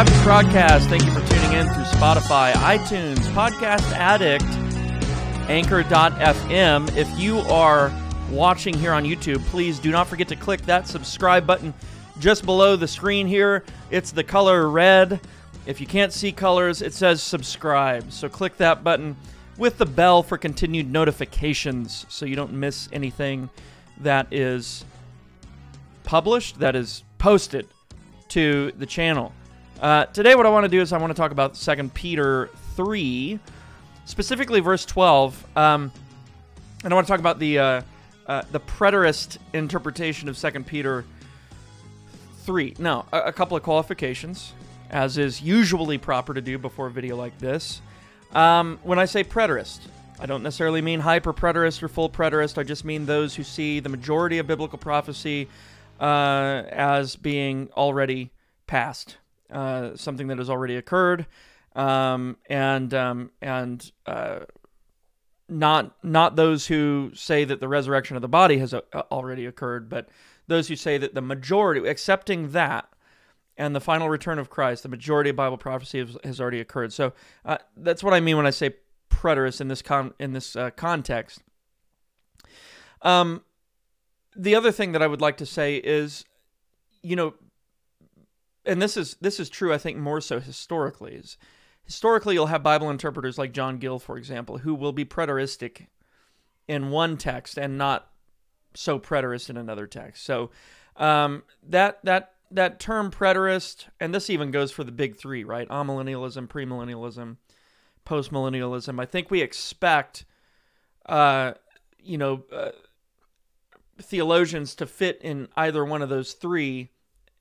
Baptist Broadcast. Thank you for tuning in through Spotify, iTunes, Podcast Addict, Anchor.fm. If you are watching here on YouTube, please do not forget to click that subscribe button just below the screen here. It's the color red. If you can't see colors, it says subscribe. So click that button with the bell for continued notifications so you don't miss anything that is published, that is posted to the channel. Uh, today, what I want to do is I want to talk about 2 Peter 3, specifically verse 12. Um, and I want to talk about the, uh, uh, the preterist interpretation of 2 Peter 3. Now, a, a couple of qualifications, as is usually proper to do before a video like this. Um, when I say preterist, I don't necessarily mean hyper preterist or full preterist. I just mean those who see the majority of biblical prophecy uh, as being already past, uh, something that has already occurred, um, and um, and uh, not not those who say that the resurrection of the body has uh, already occurred, but those who say that the majority, accepting that, and the final return of Christ, the majority of Bible prophecy has, has already occurred. So uh, that's what I mean when I say preterist in this con- in this uh, context. Um, the other thing that I would like to say is, you know, and this is this is true. I think more so historically is historically you'll have Bible interpreters like John Gill, for example, who will be preteristic in one text and not so preterist in another text. So um, that that that term preterist, and this even goes for the big three, right? Amillennialism, premillennialism, postmillennialism. I think we expect, uh, you know, uh, theologians to fit in either one of those three,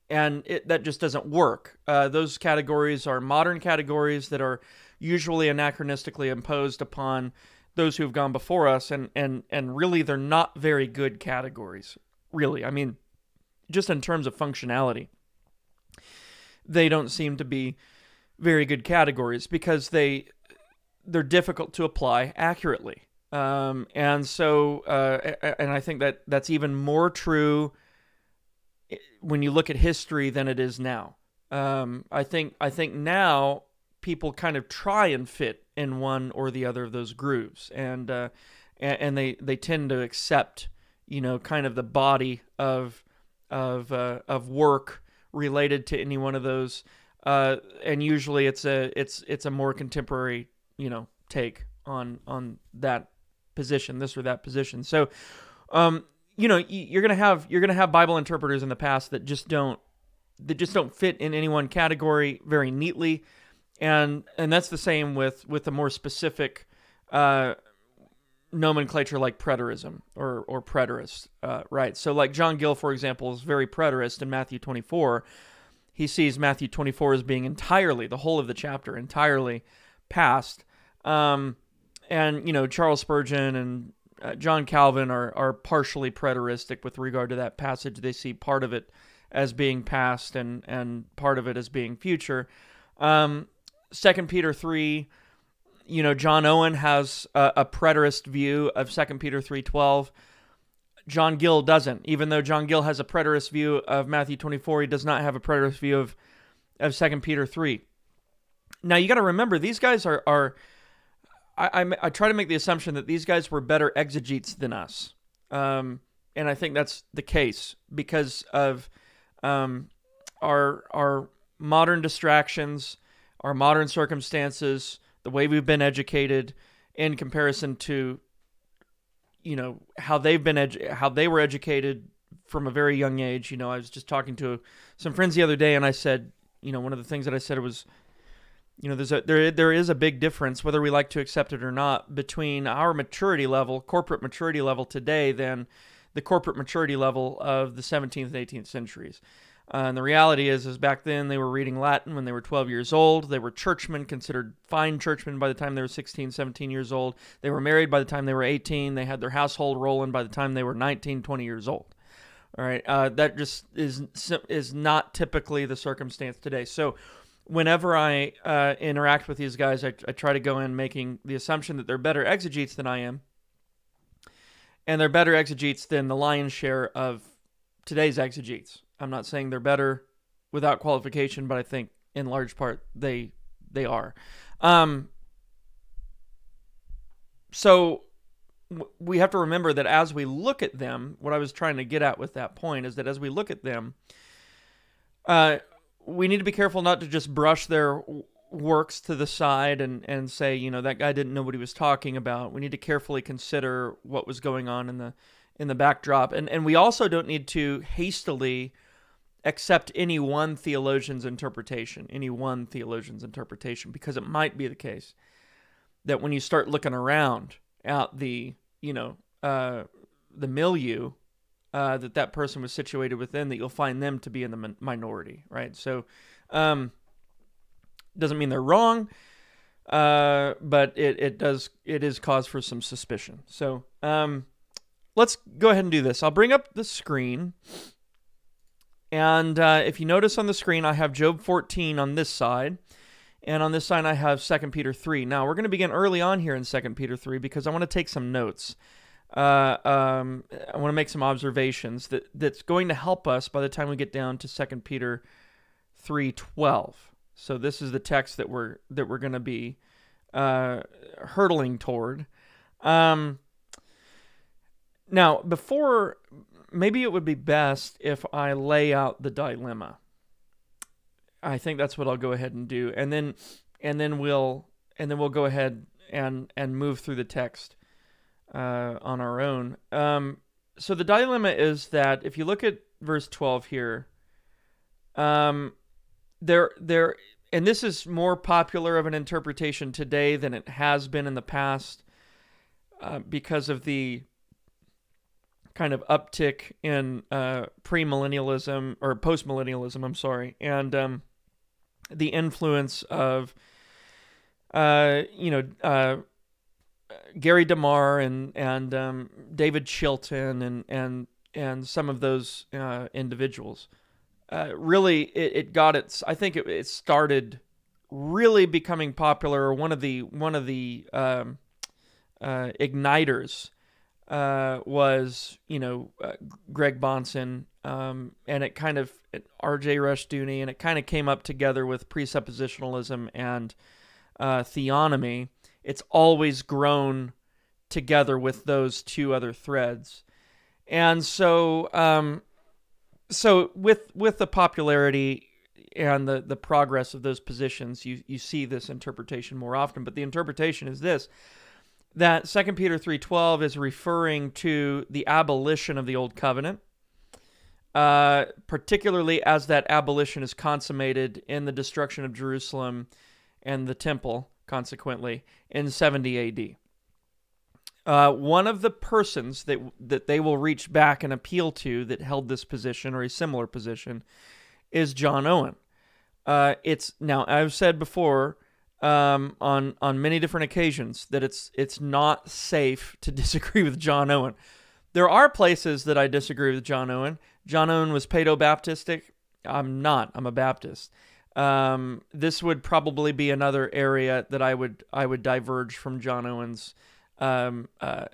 and it, that just doesn't work. Uh, those categories are modern categories that are usually anachronistically imposed upon those who have gone before us, and and and really they're not very good categories. Really, I mean, just in terms of functionality, they don't seem to be very good categories because they they're difficult to apply accurately. Um, and so, uh, and I think that that's even more true when you look at history than it is now. Um, I think I think now people kind of try and fit in one or the other of those grooves, and uh, and they they tend to accept you know kind of the body of of uh, of work related to any one of those, uh, and usually it's a it's it's a more contemporary you know take on on that position, this or that position. So, um, you know, you're gonna have you're gonna have Bible interpreters in the past that just don't that just don't fit in any one category very neatly, and and that's the same with with a more specific uh, nomenclature like preterism or or preterist, uh, right? So like John Gill, for example, is very preterist in Matthew 24. He sees Matthew 24 as being entirely the whole of the chapter entirely past. Um, and you know Charles Spurgeon and uh, John Calvin are are partially preteristic with regard to that passage. They see part of it as being past and and part of it as being future. Um, Second Peter three, you know, John Owen has a, a preterist view of Second Peter three twelve. John Gill doesn't. Even though John Gill has a preterist view of Matthew twenty four, he does not have a preterist view of of Second Peter three. Now you got to remember these guys are are I, I, I, try to make the assumption that these guys were better exegetes than us. Um, and I think that's the case because of um, our, our modern distractions, our modern circumstances, the way we've been educated in comparison to, you know, how they've been, edu- how they were educated from a very young age. You know, I was just talking to some friends the other day and I said, you know, one of the things that I said was, you know there's a there there is a big difference whether we like to accept it or not between our maturity level corporate maturity level today than the corporate maturity level of the 17th and 18th centuries. Uh, and the reality is is back then they were reading latin when they were 12 years old. They were churchmen considered fine churchmen by the time they were 16 17 years old. They were married by the time they were 18 they had their household rolling by the time they were 19 20 years old. All right uh, that just is is not typically the circumstance today. So whenever I uh, interact with these guys, I, I, try to go in making the assumption that they're better exegetes than I am, and they're better exegetes than the lion's share of today's exegetes. I'm not saying they're better without qualification, but I think in large part they they are. Um, so we have to remember that as we look at them, what I was trying to get at with that point is that as we look at them, uh, we need to be careful not to just brush their works to the side and, and say, you know, that guy didn't know what he was talking about. We need to carefully consider what was going on in the in the backdrop. And and we also don't need to hastily accept any one theologian's interpretation, any one theologian's interpretation, because it might be the case that when you start looking around at the, you know, uh, the milieu uh, that that person was situated within, that you'll find them to be in the minority, right? So, um, doesn't mean they're wrong, uh, but it, it does it is cause for some suspicion. So, um, let's go ahead and do this. I'll bring up the screen. And uh, if you notice on the screen, I have Job 14 on this side. And on this side, I have 2 Peter 3. Now, we're going to begin early on here in 2 Peter 3 because I want to take some notes. Uh, um, I want to make some observations that, that's going to help us by the time we get down to 2 Peter 3.12. So this is the text that we're, that we're going to be uh, hurtling toward. Um, now, before, maybe it would be best if I lay out the dilemma. I think that's what I'll go ahead and do, and then and then we'll and then we'll go ahead and and move through the text uh, on our own. Um, so the dilemma is that if you look at verse twelve here, um, there there and this is more popular of an interpretation today than it has been in the past uh, because of the kind of uptick in uh, premillennialism or postmillennialism. I'm sorry, and um, the influence of uh, you know uh, Gary DeMar and and um, David Chilton and and and some of those uh, individuals. Uh, really, it, it, got its. I think it, it, started really becoming popular. One of the one of the um, uh, igniters uh, was you know uh, Greg Bahnsen, um, and it kind of R.J. Rushdoony, and it kind of came up together with presuppositionalism and uh, theonomy. It's always grown together with those two other threads, and so um, so with with the popularity and the the progress of those positions, you you see this interpretation more often. But the interpretation is this that 2 Peter 3:12 is referring to the abolition of the old covenant. Uh, particularly as that abolition is consummated in the destruction of Jerusalem and the temple, consequently, in 70 AD. Uh, one of the persons that that they will reach back and appeal to that held this position or a similar position is John Owen. Uh, it's now I've said before um, on on many different occasions that it's it's not safe to disagree with John Owen. There are places that I disagree with John Owen. John Owen was Paedo-Baptistic. I'm not. I'm a Baptist. Um, this would probably be another area that I would I would diverge from John Owen's um, uh,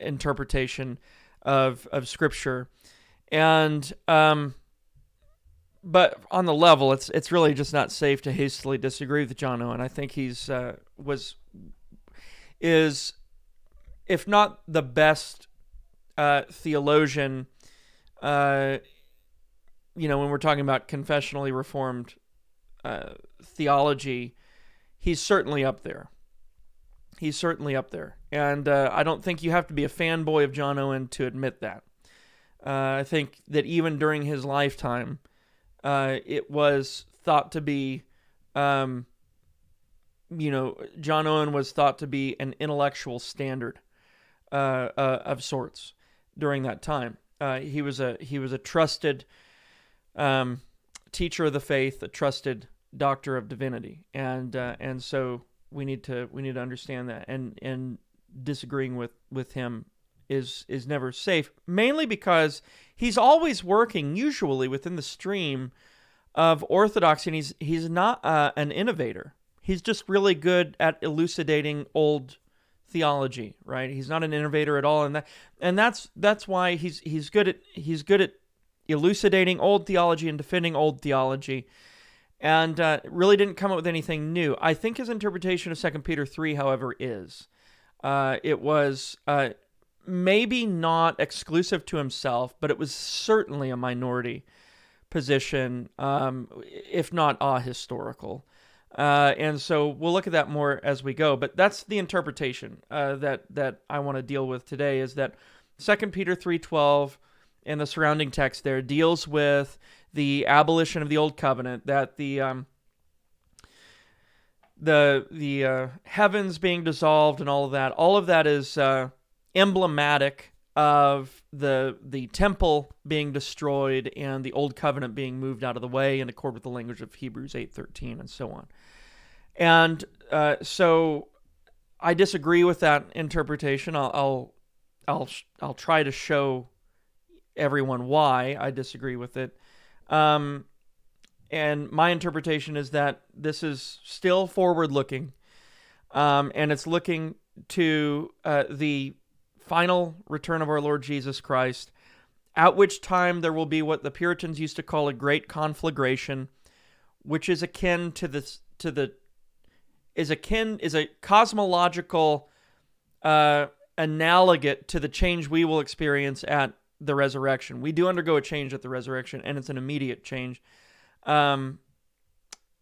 interpretation of of Scripture, and um, but on the level, it's it's really just not safe to hastily disagree with John Owen. I think he's uh, was is if not the best uh, theologian, uh, you know, when we're talking about confessionally reformed uh, theology, he's certainly up there. He's certainly up there, and uh, I don't think you have to be a fanboy of John Owen to admit that. Uh, I think that even during his lifetime uh, it was thought to be, um, you know, John Owen was thought to be an intellectual standard uh, uh, of sorts during that time. He was a he was a trusted um, teacher of the faith, a trusted doctor of divinity, and uh, and so we need to we need to understand that. And and disagreeing with with him is is never safe mainly because he's always working usually within the stream of orthodoxy. And he's he's not uh, an innovator. He's just really good at elucidating old theology right? He's not an innovator at all. And that and that's that's why he's he's good at he's good at elucidating old theology and defending old theology and uh, really didn't come up with anything new. I think his interpretation of 2 Peter 3, however, is. Uh, it was uh, maybe not exclusive to himself, but it was certainly a minority position, um, if not ahistorical. Uh, and so we'll look at that more as we go. But that's the interpretation uh, that that I want to deal with today. Is that Second Peter three twelve and the surrounding text there deals with the abolition of the old covenant, that the um, the the uh, heavens being dissolved and all of that. All of that is uh, emblematic of the the temple being destroyed and the old covenant being moved out of the way in accord with the language of Hebrews 8:13 and so on. And uh, so I disagree with that interpretation. I'll, I'll I'll I'll try to show everyone why I disagree with it. Um, and my interpretation is that this is still forward looking, um, and it's looking to uh, the final return of our Lord Jesus Christ, at which time there will be what the Puritans used to call a great conflagration, which is akin to this to the is akin is a cosmological uh, analogate to the change we will experience at the resurrection. We do undergo a change at the resurrection, and it's an immediate change. Um,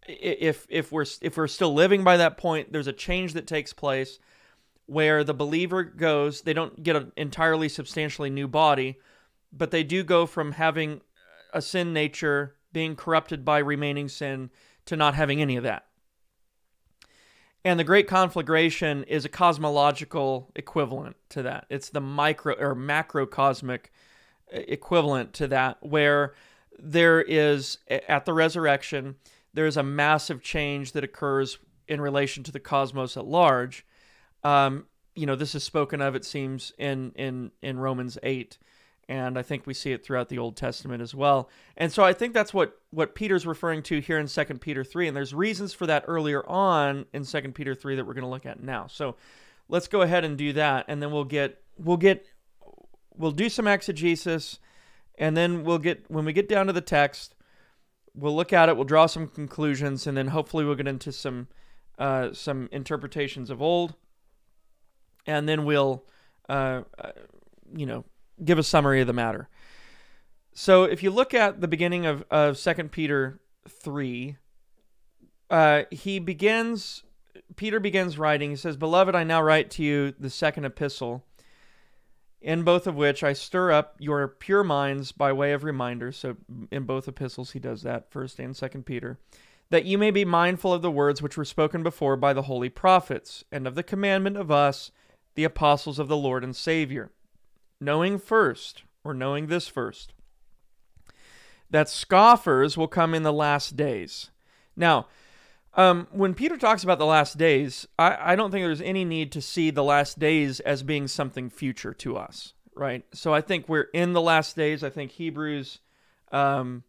if if we're if we're still living by that point, there's a change that takes place where the believer goes. They don't get an entirely substantially new body, but they do go from having a sin nature being corrupted by remaining sin to not having any of that. And the Great Conflagration is a cosmological equivalent to that. It's the micro or macrocosmic equivalent to that, where there is, at the resurrection, there's a massive change that occurs in relation to the cosmos at large. Um, you know, this is spoken of, it seems, in, in, in Romans 8 and I think we see it throughout the Old Testament as well. And so I think that's what what Peter's referring to here in Second Peter 3 and there's reasons for that earlier on in Second Peter 3 that we're going to look at now. So let's go ahead and do that and then we'll get we'll get we'll do some exegesis and then we'll get when we get down to the text we'll look at it, we'll draw some conclusions and then hopefully we'll get into some uh, some interpretations of old and then we'll uh, uh you know give a summary of the matter. So if you look at the beginning of, of 2 Peter 3, uh, he begins, Peter begins writing. He says, Beloved, I now write to you the second epistle, in both of which I stir up your pure minds by way of reminders. So in both epistles, he does that, 1st and 2nd Peter. That you may be mindful of the words which were spoken before by the holy prophets, and of the commandment of us, the apostles of the Lord and Savior knowing first, or knowing this first, that scoffers will come in the last days. Now, um, when Peter talks about the last days, I, I don't think there's any need to see the last days as being something future to us, right? So I think we're in the last days. I think Hebrews um,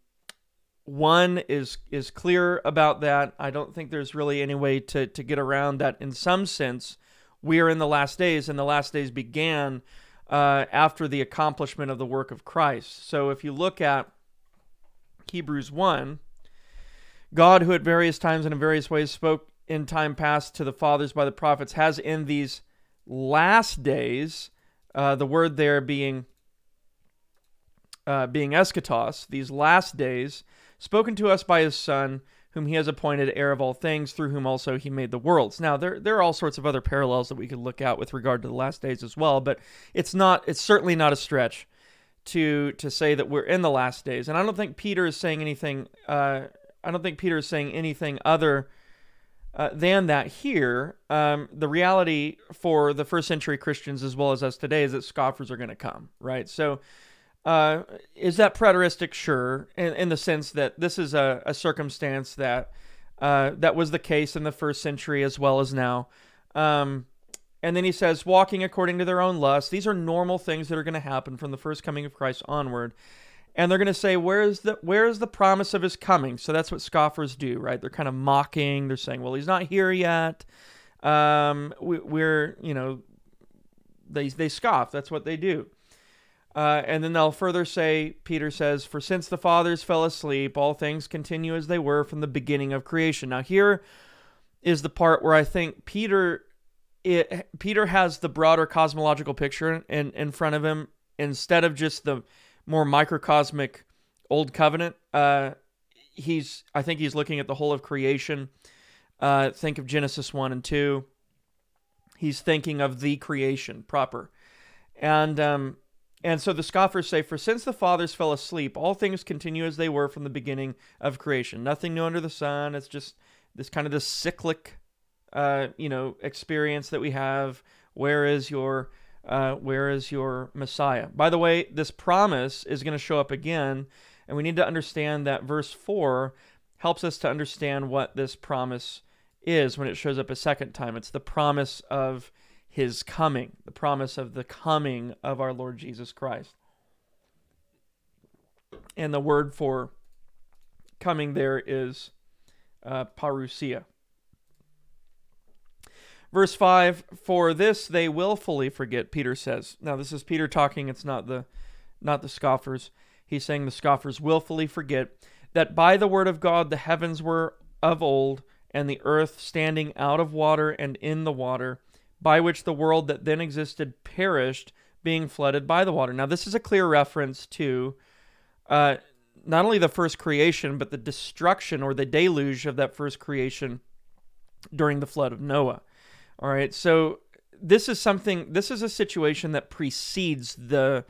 one is is clear about that. I don't think there's really any way to to get around that. In some sense, we are in the last days, and the last days began uh, after the accomplishment of the work of Christ. So if you look at Hebrews 1, God, who at various times and in various ways spoke in time past to the fathers by the prophets, has in these last days, uh, the word there being uh, being eschatos, these last days, spoken to us by his Son, whom he has appointed heir of all things, through whom also he made the worlds. Now, there there are all sorts of other parallels that we could look at with regard to the last days as well, but it's not it's certainly not a stretch to to say that we're in the last days. And I don't think Peter is saying anything. Uh, I don't think Peter is saying anything other. Uh, than that here, um, the reality for the first century Christians as well as us today is that scoffers are going to come, right? So uh, is that preteristic? Sure, in, in, the sense that this is a, a circumstance that uh, that was the case in the first century as well as now. Um, and then he says, walking according to their own lusts. These are normal things that are going to happen from the first coming of Christ onward. And they're going to say, where is the where is the promise of his coming? So that's what scoffers do, right? They're kind of mocking. They're saying, well, he's not here yet. Um, we, we're, you know, they they scoff. That's what they do. Uh, and then they'll further say, Peter says, For since the fathers fell asleep, all things continue as they were from the beginning of creation. Now, here is the part where I think Peter. It, Peter has the broader cosmological picture in, in front of him instead of just the more microcosmic old covenant. Uh, he's I think he's looking at the whole of creation. Uh, think of Genesis one and two. He's thinking of the creation proper, and um, and so the scoffers say, For since the fathers fell asleep, all things continue as they were from the beginning of creation. Nothing new under the sun. It's just this kind of this cyclic, uh, you know, experience that we have. Where is your, uh, where is your Messiah? By the way, this promise is going to show up again, and we need to understand that verse four helps us to understand what this promise is when it shows up a second time. It's the promise of his coming, the promise of the coming of our Lord Jesus Christ. And the word for coming there is uh, parousia. Verse 5 For this they willfully forget, Peter says. Now, this is Peter talking, it's not the, not the scoffers. He's saying the scoffers willfully forget that by the word of God the heavens were of old, and the earth standing out of water and in the water by which the world that then existed perished, being flooded by the water. Now, this is a clear reference to uh, not only the first creation, but the destruction or the deluge of that first creation during the flood of Noah. All right, so this is something. This is a situation that precedes the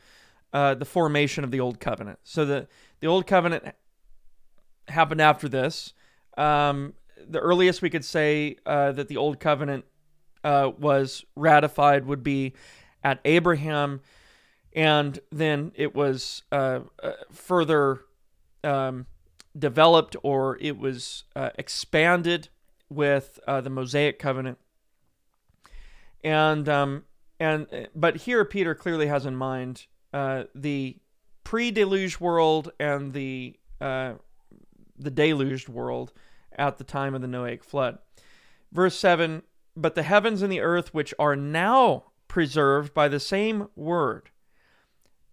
uh, the formation of the old covenant. So the the old covenant happened after this. Um, the earliest we could say uh, that the old covenant uh, was ratified would be at Abraham, and then it was uh, uh, further um, developed or it was uh, expanded with uh, the Mosaic covenant. And um, and but here Peter clearly has in mind uh, the pre-deluge world and the the deluged world at the time of the Noahic flood. Verse 7 but the heavens and the earth, which are now preserved by the same word.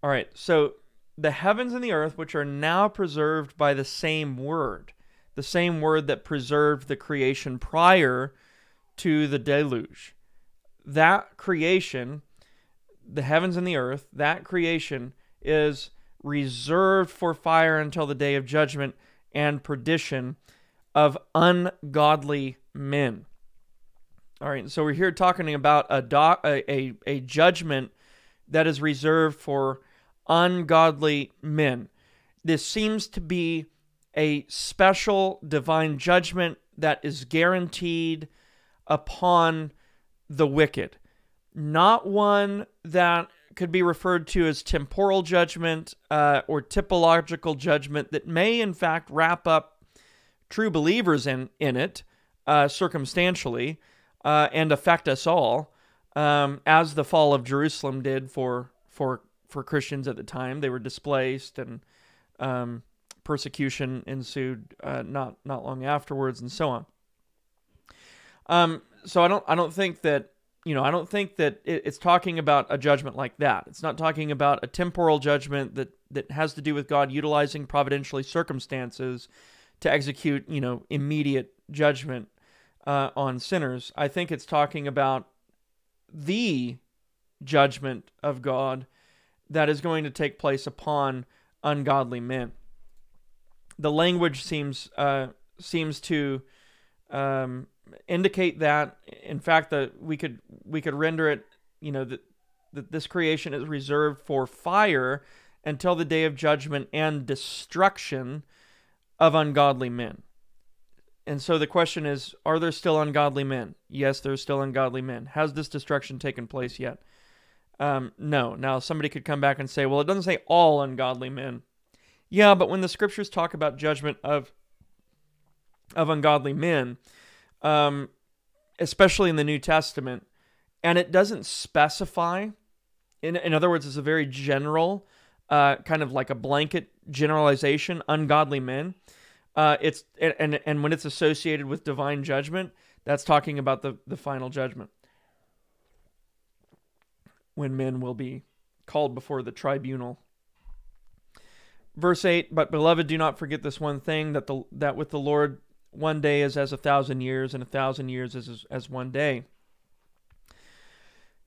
All right, so the heavens and the earth, which are now preserved by the same word, the same word that preserved the creation prior to the deluge. That creation, the heavens and the earth, that creation is reserved for fire until the day of judgment and perdition of ungodly men. All right, so we're here talking about a, doc, a, a, a judgment that is reserved for ungodly men. This seems to be a special divine judgment that is guaranteed upon the wicked, not one that could be referred to as temporal judgment uh, or typological judgment that may, in fact, wrap up true believers in, in it uh, circumstantially uh, and affect us all, um, as the fall of Jerusalem did for for for Christians at the time. They were displaced, and um, persecution ensued uh, not not long afterwards, and so on. Um, so I don't I don't think that you know I don't think that it, it's talking about a judgment like that. It's not talking about a temporal judgment that that has to do with God utilizing providentially circumstances to execute you know immediate judgment uh, on sinners. I think it's talking about the judgment of God that is going to take place upon ungodly men. The language seems uh, seems to um, indicate that. In fact, that we could we could render it, you know, that that this creation is reserved for fire until the day of judgment and destruction of ungodly men. And so the question is are there still ungodly men? Yes, there's still ungodly men. Has this destruction taken place yet? Um, no. Now, somebody could come back and say, well, it doesn't say all ungodly men. Yeah, but when the scriptures talk about judgment of of ungodly men, um, especially in the New Testament, and it doesn't specify. In, in other words, it's a very general, uh, kind of like a blanket generalization, ungodly men. Uh, it's and and when it's associated with divine judgment, that's talking about the the final judgment when men will be called before the tribunal. Verse 8, but beloved, do not forget this one thing that the that with the Lord one day is as a thousand years, and a thousand years is as, as one day.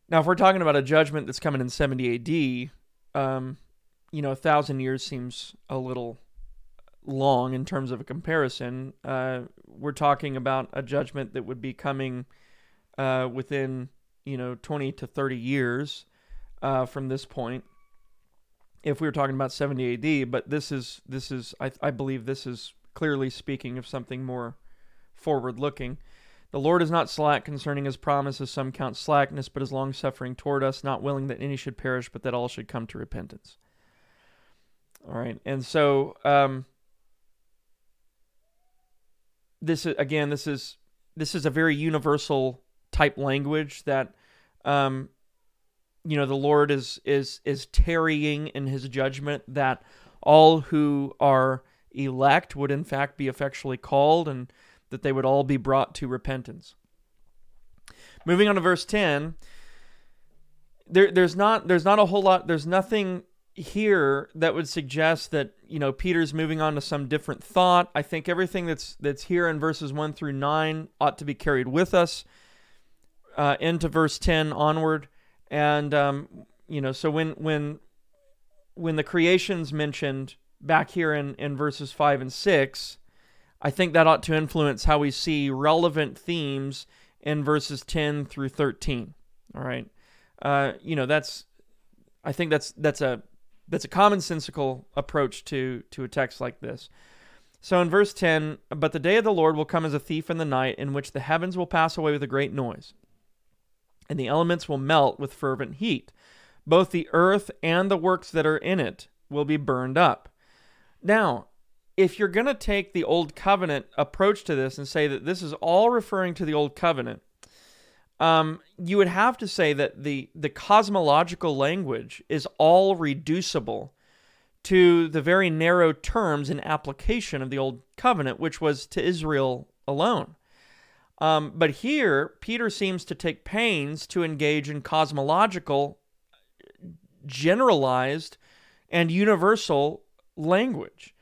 Now, if we're talking about a judgment that's coming in 70 AD, um, you know, a thousand years seems a little long in terms of a comparison. Uh, we're talking about a judgment that would be coming uh, within, you know, 20 to 30 years uh, from this point. If we were talking about 70 AD, but this is this is I, I believe this is clearly speaking of something more forward looking. The Lord is not slack concerning his promise, as some count slackness, but is long suffering toward us, not willing that any should perish, but that all should come to repentance. All right, and so um, this is again, this is this is a very universal type language that um, you know the Lord is is is tarrying in His judgment that all who are elect would in fact be effectually called and that they would all be brought to repentance. Moving on to verse 10, there, there's not there's not a whole lot there's nothing here that would suggest that you know Peter's moving on to some different thought. I think everything that's that's here in verses one through nine ought to be carried with us uh, into verse ten onward, and um, you know so when when when the creation's mentioned, back here in, in verses 5 and 6, I think that ought to influence how we see relevant themes in verses 10 through 13. All right. Uh, you know, that's, I think that's, that's a, that's a commonsensical approach to, to a text like this. So in verse 10, but the day of the Lord will come as a thief in the night, in which the heavens will pass away with a great noise, and the elements will melt with fervent heat. Both the earth and the works that are in it will be burned up. Now, if you're going to take the Old Covenant approach to this and say that this is all referring to the Old Covenant, um, you would have to say that the, the cosmological language is all reducible to the very narrow terms and application of the Old Covenant, which was to Israel alone. Um, but here, Peter seems to take pains to engage in cosmological, generalized, and universal language.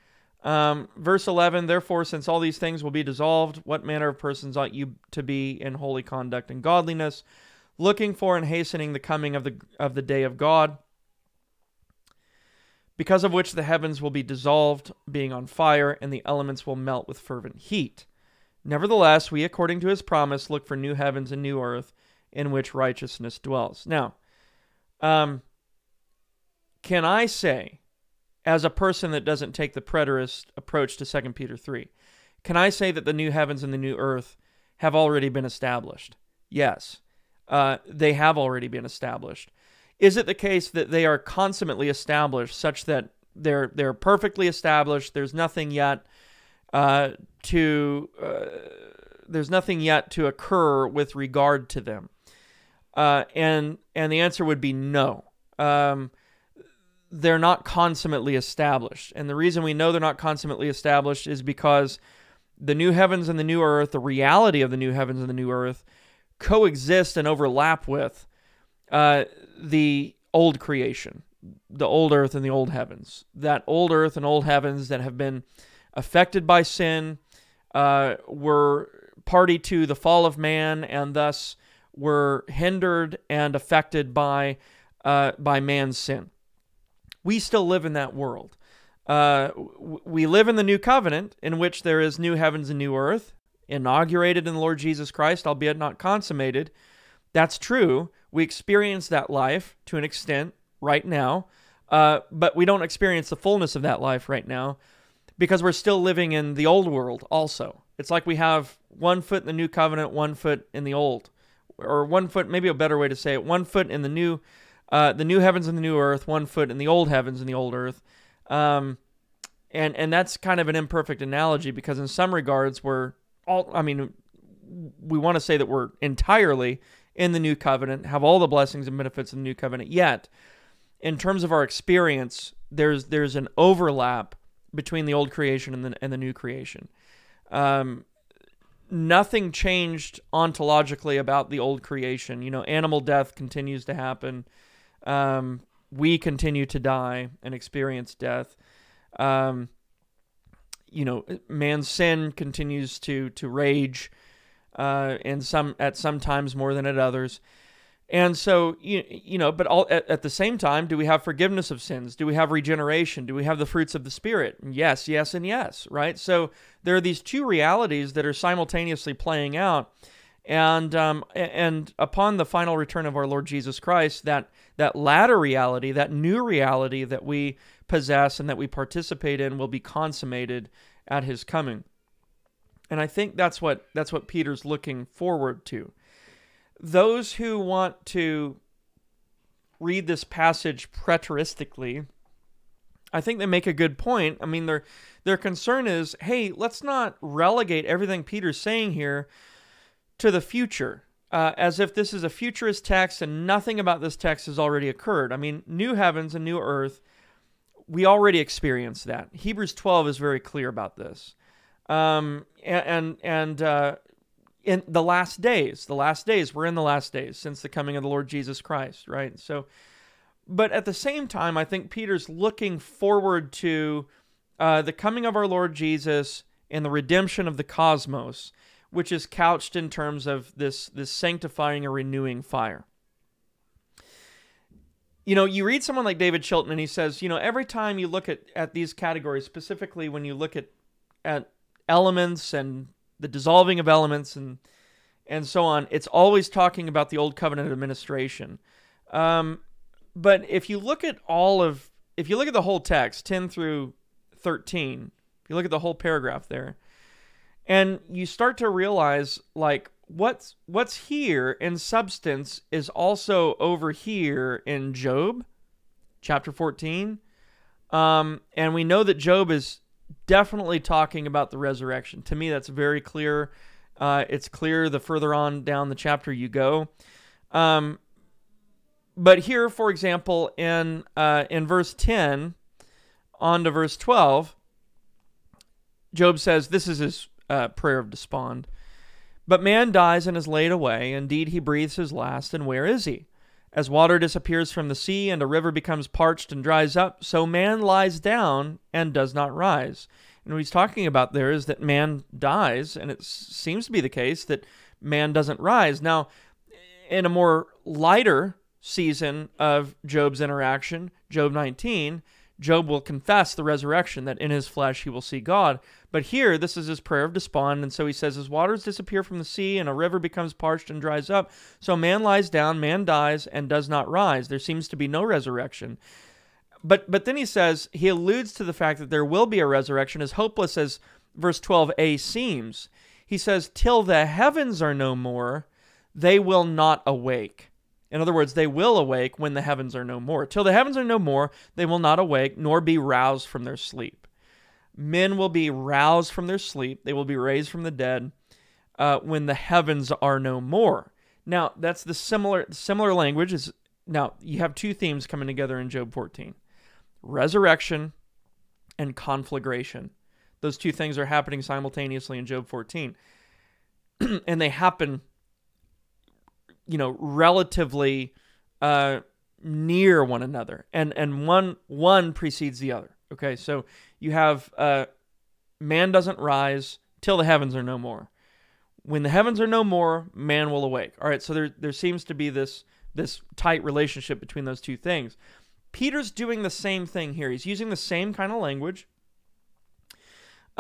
Um, verse 11, therefore, since all these things will be dissolved, what manner of persons ought you to be in holy conduct and godliness, looking for and hastening the coming of the, of the day of God, because of which the heavens will be dissolved, being on fire, and the elements will melt with fervent heat. Nevertheless, we, according to his promise, look for new heavens and new earth in which righteousness dwells. Now, um, can I say as a person that doesn't take the preterist approach to 2 Peter 3. Can I say that the new heavens and the new earth have already been established? Yes, uh, they have already been established. Is it the case that they are consummately established, such that they're they're perfectly established? There's nothing yet uh, to uh, there's nothing yet to occur with regard to them, uh, and and the answer would be no. Um, they're not consummately established. And the reason we know they're not consummately established is because the new heavens and the new earth, the reality of the new heavens and the new earth, coexist and overlap with uh, the old creation, the old earth and the old heavens. That old earth and old heavens that have been affected by sin uh, were party to the fall of man and thus were hindered and affected by uh, by man's sin we still live in that world. Uh, we live in the new covenant in which there is new heavens and new earth, inaugurated in the Lord Jesus Christ, albeit not consummated. That's true. We experience that life to an extent right now, uh, but we don't experience the fullness of that life right now because we're still living in the old world also. It's like we have one foot in the new covenant, one foot in the old, or one foot, maybe a better way to say it, one foot in the new uh, the new heavens and the new earth, one foot in the old heavens and the old earth. Um, and and that's kind of an imperfect analogy because in some regards we're all I mean we want to say that we're entirely in the new covenant, have all the blessings and benefits of the new covenant. Yet, in terms of our experience, there's there's an overlap between the old creation and the and the new creation. Um, nothing changed ontologically about the old creation. You know, animal death continues to happen. Um, we continue to die and experience death. Um, you know, man's sin continues to to rage, uh, and some at some times more than at others. And so, you, you know, but all, at, at the same time, do we have forgiveness of sins? Do we have regeneration? Do we have the fruits of the Spirit? Yes, yes, and yes, right? So there are these two realities that are simultaneously playing out. And um, and upon the final return of our Lord Jesus Christ, that that latter reality, that new reality that we possess and that we participate in, will be consummated at His coming. And I think that's what that's what Peter's looking forward to those who want to read this passage preteristically, I think they make a good point. I mean, their their concern is, hey, let's not relegate everything Peter's saying here to the future, uh, as if this is a futurist text and nothing about this text has already occurred. I mean, new heavens and new earth, we already experienced that. Hebrews 12 is very clear about this. Um, and and, uh, in the last days. The last days, we're in the last days since the coming of the Lord Jesus Christ, right? So, but at the same time, I think Peter's looking forward to uh, the coming of our Lord Jesus and the redemption of the cosmos, which is couched in terms of this this sanctifying or renewing fire. You know, you read someone like David Chilton, and he says, you know, every time you look at, at these categories, specifically when you look at at elements and the dissolving of elements and and so on. It's always talking about the old covenant administration. Um, but if you look at all of if you look at the whole text, 10 through 13, if you look at the whole paragraph there, and you start to realize like what's what's here in substance is also over here in Job chapter 14. Um, and we know that Job is definitely talking about the resurrection. To me, that's very clear. Uh, it's clear the further on down the chapter you go. Um, but here, for example, in uh, in verse 10 on to verse 12, Job says, This is his uh, prayer of despond. But man dies and is laid away. Indeed, he breathes his last, and where is he? As water disappears from the sea and a river becomes parched and dries up, so man lies down and does not rise. And what he's talking about there is that man dies, and it seems to be the case that man doesn't rise. Now, in a more lighter season of Job's interaction, Job 19, Job will confess the resurrection, that in his flesh he will see God. But here, this is his prayer of despond. And so he says, As waters disappear from the sea and a river becomes parched and dries up, so man lies down, man dies, and does not rise. There seems to be no resurrection. But, but then he says, he alludes to the fact that there will be a resurrection, as hopeless as verse 12a seems. He says, Till the heavens are no more, they will not awake. In other words, they will awake when the heavens are no more. Till the heavens are no more, they will not awake, nor be roused from their sleep. Men will be roused from their sleep, they will be raised from the dead uh, when the heavens are no more. Now, that's the similar similar language. Is now you have two themes coming together in Job 14: resurrection and conflagration. Those two things are happening simultaneously in Job 14, and they happen you know relatively uh, near one another, and and one one precedes the other. Okay, so you have uh, man doesn't rise till the heavens are no more. When the heavens are no more, man will awake. All right, so there there seems to be this this tight relationship between those two things. Peter's doing the same thing here. He's using the same kind of language.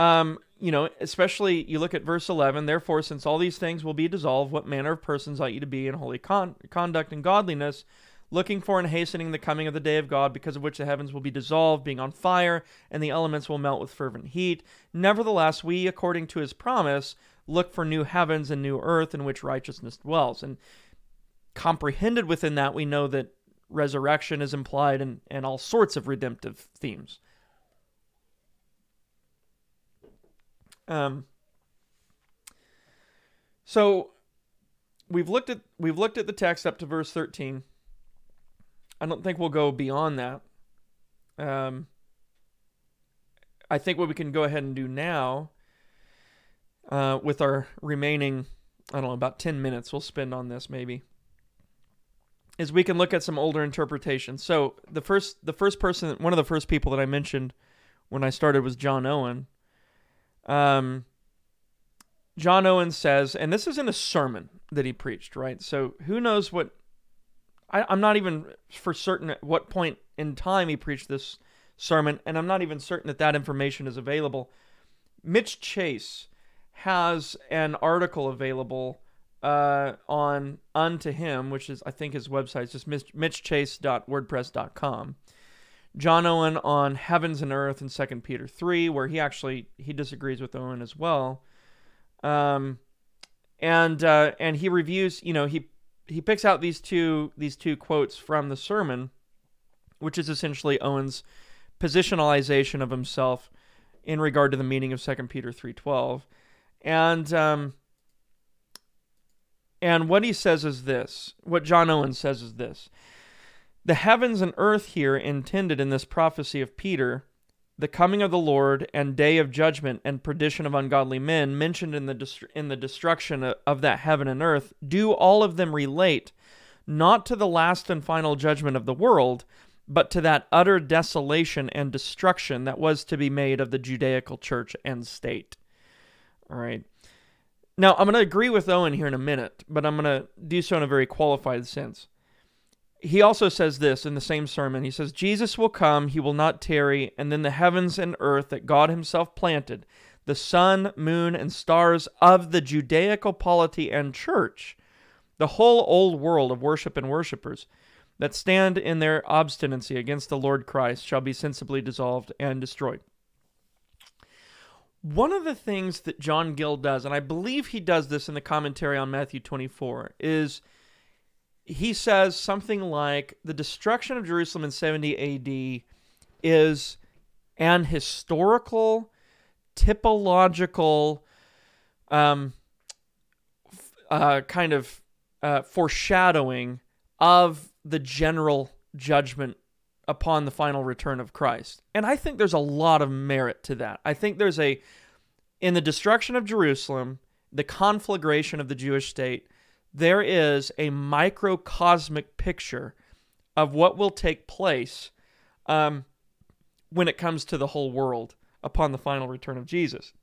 Um, you know, especially you look at verse 11, therefore, since all these things will be dissolved, what manner of persons ought you to be in holy con- conduct and godliness, looking for and hastening the coming of the day of God, because of which the heavens will be dissolved, being on fire, and the elements will melt with fervent heat. Nevertheless, we, according to his promise, look for new heavens and new earth in which righteousness dwells. And comprehended within that, we know that resurrection is implied and, and all sorts of redemptive themes. Um, so we've looked at we've looked at the text up to verse 13. I don't think we'll go beyond that. Um, I think what we can go ahead and do now, uh, with our remaining, I don't know, about 10 minutes we'll spend on this maybe, is we can look at some older interpretations. So the first the first person one of the first people that I mentioned when I started was John Owen. Um, John Owen says, and this is in a sermon that he preached, right? So who knows what I, I'm not even for certain at what point in time he preached this sermon, and I'm not even certain that that information is available. Mitch Chase has an article available uh, on Unto Him, which is, I think his website is just mitchchase.wordpress.com. John Owen on Heavens and Earth in 2 Peter 3, where he actually he disagrees with Owen as well. Um, and uh, and he reviews, you know, he he picks out these two these two quotes from the sermon, which is essentially Owen's positionalization of himself in regard to the meaning of 2 Peter 3:12. And um, and what he says is this, what John Owen says is this. The heavens and earth here intended in this prophecy of Peter, the coming of the Lord and day of judgment and perdition of ungodly men mentioned in the dest- in the destruction of that heaven and earth, do all of them relate not to the last and final judgment of the world, but to that utter desolation and destruction that was to be made of the Judaical church and state. All right. Now, I'm going to agree with Owen here in a minute, but I'm going to do so in a very qualified sense. He also says this in the same sermon. He says, Jesus will come, he will not tarry, and then the heavens and earth that God himself planted, the sun, moon, and stars of the Judaical polity and church, the whole old world of worship and worshippers that stand in their obstinacy against the Lord Christ shall be sensibly dissolved and destroyed. One of the things that John Gill does, and I believe he does this in the commentary on Matthew 24, is he says something like the destruction of Jerusalem in 70 AD is an historical, typological, um, uh, kind of uh, foreshadowing of the general judgment upon the final return of Christ. And I think there's a lot of merit to that. I think there's a, in the destruction of Jerusalem, the conflagration of the Jewish state, there is a microcosmic picture of what will take place um, when it comes to the whole world upon the final return of Jesus.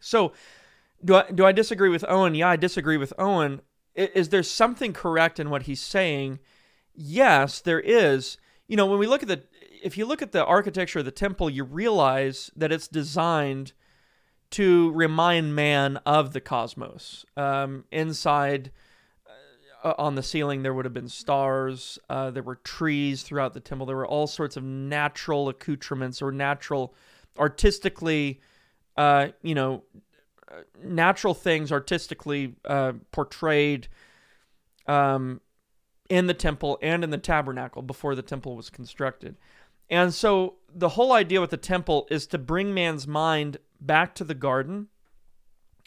So, do I, do I disagree with Owen? Yeah, I disagree with Owen. Is, is there something correct in what he's saying? Yes, there is. You know, when we look at the, if you look at the architecture of the temple, you realize that it's designed to remind man of the cosmos. Um, inside, uh, on the ceiling, there would have been stars. Uh, there were trees throughout the temple. There were all sorts of natural accoutrements or natural, artistically, uh, you know, uh, natural things artistically uh, portrayed um, in the temple and in the tabernacle before the temple was constructed. And so the whole idea with the temple is to bring man's mind back to the garden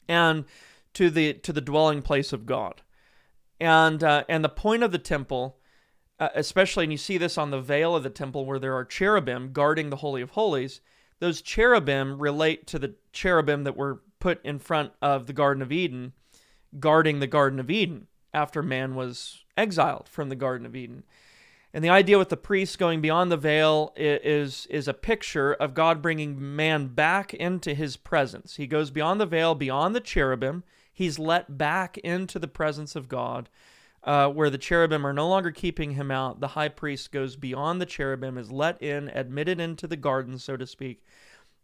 and to the to the dwelling place of God. And uh, and the point of the temple, uh, especially and you see this on the veil of the temple where there are cherubim guarding the holy of holies, those cherubim relate to the cherubim that were put in front of the garden of Eden, guarding the garden of Eden after man was exiled from the garden of Eden. And the idea with the priests going beyond the veil is, is a picture of God bringing man back into his presence. He goes beyond the veil, beyond the cherubim. He's let back into the presence of God, uh, where the cherubim are no longer keeping him out. The high priest goes beyond the cherubim, is let in, admitted into the garden, so to speak,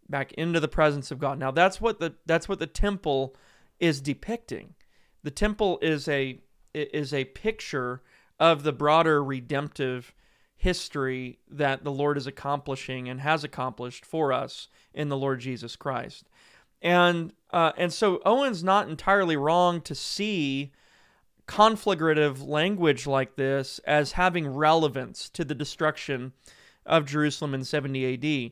back into the presence of God. Now that's what the that's what the temple is depicting. The temple is a is a picture of the broader redemptive history that the Lord is accomplishing and has accomplished for us in the Lord Jesus Christ. And uh, and so Owen's not entirely wrong to see conflagrative language like this as having relevance to the destruction of Jerusalem in 70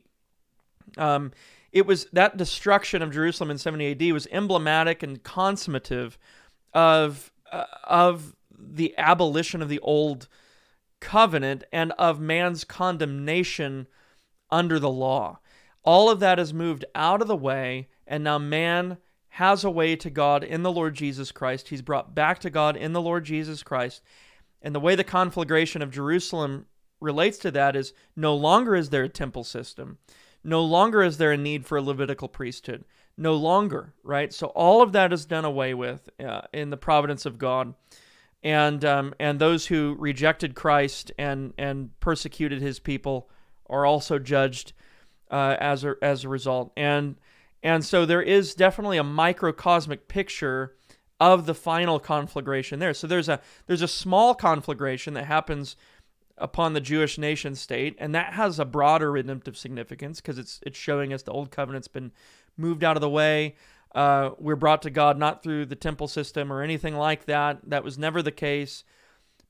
AD. Um, it was that destruction of Jerusalem in 70 AD was emblematic and consummative of uh, of the abolition of the old covenant and of man's condemnation under the law. All of that is moved out of the way, and now man has a way to God in the Lord Jesus Christ. He's brought back to God in the Lord Jesus Christ. And the way the conflagration of Jerusalem relates to that is no longer is there a temple system, no longer is there a need for a Levitical priesthood, no longer, right? So all of that is done away with uh, in the providence of God. And, um, and those who rejected Christ and, and persecuted his people are also judged uh, as, a, as a result. And, and so there is definitely a microcosmic picture of the final conflagration there. So there's a there's a small conflagration that happens upon the Jewish nation state, and that has a broader redemptive significance because it's it's showing us the old covenant's been moved out of the way. Uh, we're brought to God not through the temple system or anything like that. That was never the case.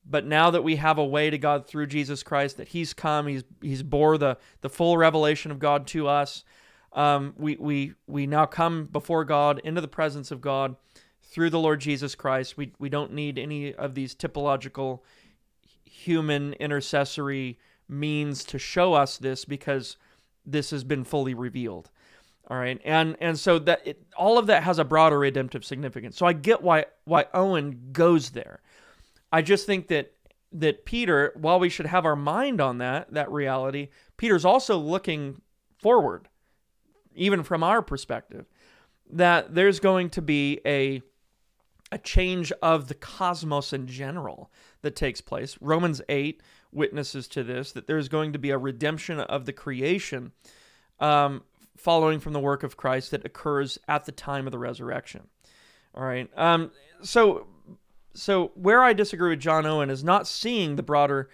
But now that we have a way to God through Jesus Christ, that He's come, He's He's bore the the full revelation of God to us. Um, we we we now come before God into the presence of God through the Lord Jesus Christ. We we don't need any of these typological human intercessory means to show us this because this has been fully revealed. All right, and and so that it, all of that has a broader redemptive significance. So I get why why Owen goes there. I just think that that Peter, while we should have our mind on that that reality, Peter's also looking forward, even from our perspective, that there's going to be a a change of the cosmos in general that takes place. Romans 8 witnesses to this that there's going to be a redemption of the creation um, following from the work of Christ that occurs at the time of the resurrection. All right. Um, so, so where I disagree with John Owen is not seeing the broader.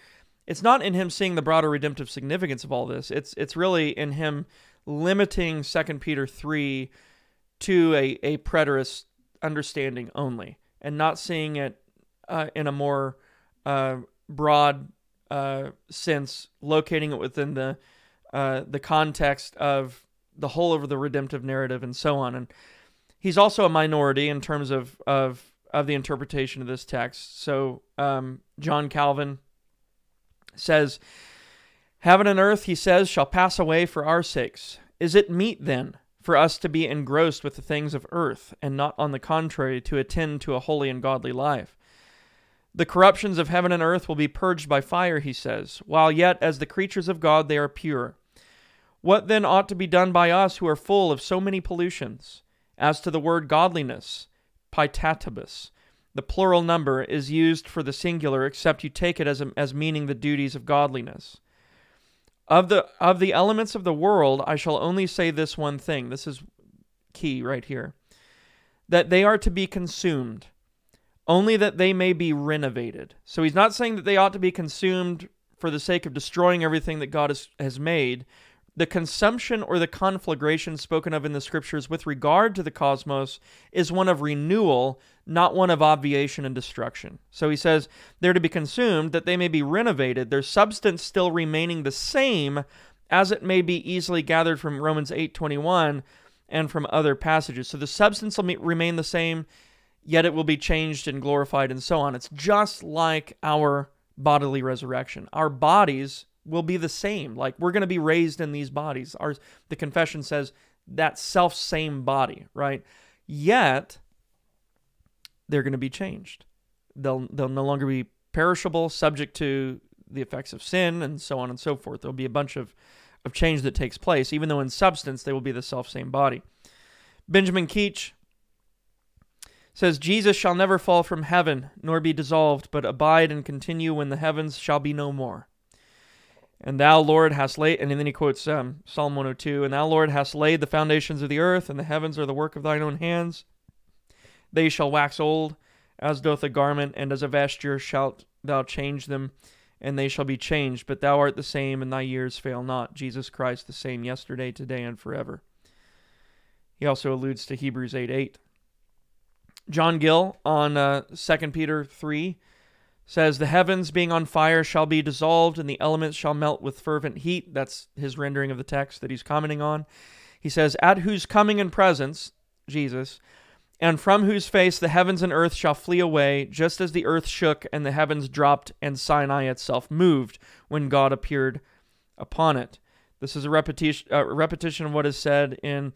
It's not in him seeing the broader redemptive significance of all this. It's it's really in him limiting Second Peter three to a a preterist understanding only and not seeing it uh, in a more uh, broad uh, sense, locating it within the uh, the context of the whole of the redemptive narrative and so on. And he's also a minority in terms of of of the interpretation of this text. So um, John Calvin says, "Heaven and earth," he says, "shall pass away for our sakes. Is it meet then?" for us to be engrossed with the things of earth, and not on the contrary to attend to a holy and godly life. The corruptions of heaven and earth will be purged by fire, he says, while yet as the creatures of God they are pure. What then ought to be done by us who are full of so many pollutions? As to the word godliness, pietatibus, the plural number is used for the singular except you take it as, a, as meaning the duties of godliness. Of the of the elements of the world, I shall only say this one thing. This is key right here. That they are to be consumed, only that they may be renovated. So he's not saying that they ought to be consumed for the sake of destroying everything that God has, has made, the consumption or the conflagration spoken of in the scriptures with regard to the cosmos is one of renewal, not one of obviation and destruction. So he says they're to be consumed that they may be renovated, their substance still remaining the same as it may be easily gathered from Romans 8:21 and from other passages. So the substance will remain the same, yet it will be changed and glorified and so on. It's just like our bodily resurrection. Our bodies will be the same. Like we're going to be raised in these bodies. Our the confession says that self same body, right? Yet they're going to be changed. They'll they'll no longer be perishable, subject to the effects of sin and so on and so forth. There'll be a bunch of of change that takes place, even though in substance they will be the self same body. Benjamin Keach says Jesus shall never fall from heaven nor be dissolved, but abide and continue when the heavens shall be no more. And thou, Lord, hast laid, and then he quotes um, Psalm 102, and thou, Lord, hast laid the foundations of the earth, and the heavens are the work of thine own hands. They shall wax old, as doth a garment, and as a vesture shalt thou change them, and they shall be changed. But thou art the same, and thy years fail not. Jesus Christ the same yesterday, today, and forever. He also alludes to Hebrews 8 8. John Gill on uh, 2 Peter 3 says the heavens being on fire shall be dissolved and the elements shall melt with fervent heat. That's his rendering of the text that he's commenting on. He says at whose coming and presence jesus and from whose face the heavens and earth shall flee away just as the earth shook and the heavens dropped and sinai itself moved when god appeared upon it. This is a repetition, uh, repetition of what is said in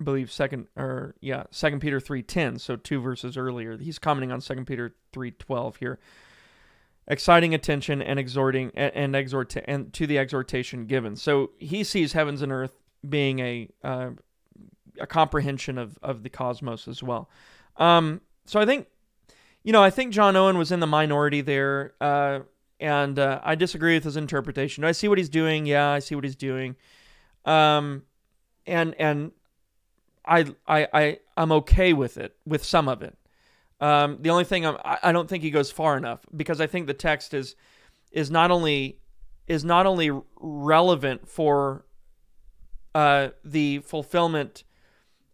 I believe second or yeah, Second Peter three ten, so two verses earlier. He's commenting on Second Peter three twelve here, exciting attention and exhorting and, and exhort and to the exhortation given. So he sees heavens and earth being a uh, a comprehension of of the cosmos as well. Um, so I think, you know, I think John Owen was in the minority there, uh, and uh, I disagree with his interpretation. Do I see what he's doing? Yeah, I see what he's doing. Um, and and I I I I'm okay with it, with some of it. Um, the only thing I'm, I don't think he goes far enough because I think the text is is not only is not only relevant for uh, the fulfillment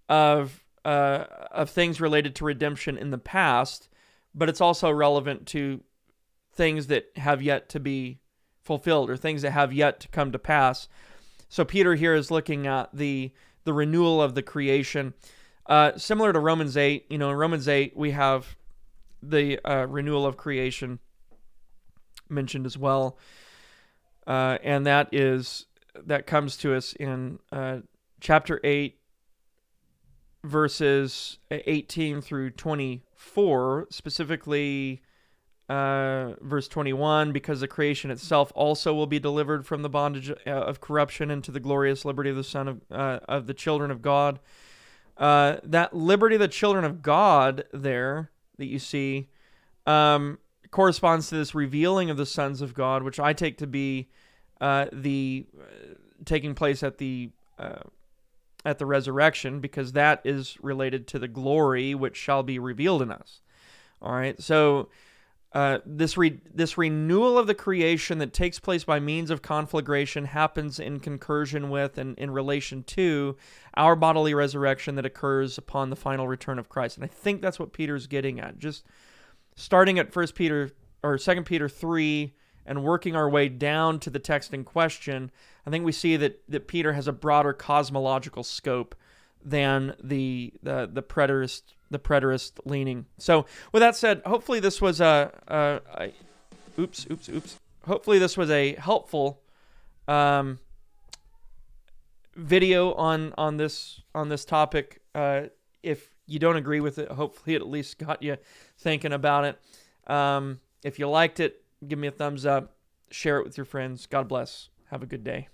of uh, of things related to redemption in the past, but it's also relevant to things that have yet to be fulfilled or things that have yet to come to pass. So Peter here is looking at the the renewal of the creation, uh, similar to Romans eight. You know, in Romans eight we have the uh, renewal of creation mentioned as well, uh, and that is that comes to us in uh, chapter eight, verses 18 through 24, specifically uh, verse 21 because the creation itself also will be delivered from the bondage uh, of corruption into the glorious liberty of the son of, uh, of the children of god uh, that liberty of the children of god there that you see um, corresponds to this revealing of the sons of god which i take to be uh, the taking place at the at the resurrection because that is related to the glory which shall be revealed in us. All right. So uh, this re- this renewal of the creation that takes place by means of conflagration happens in concursion with and in relation to our bodily resurrection that occurs upon the final return of Christ. And I think that's what Peter's getting at. Just starting at First Peter or Second Peter three and working our way down to the text in question, I think we see that, that Peter has a broader cosmological scope than the the, the preterist the preterist leaning. So with that said, hopefully this was a, a, a oops oops oops. Hopefully this was a helpful um, video on on this on this topic. Uh, if you don't agree with it, hopefully it at least got you thinking about it. Um, if you liked it, give me a thumbs up, share it with your friends. God bless. Have a good day.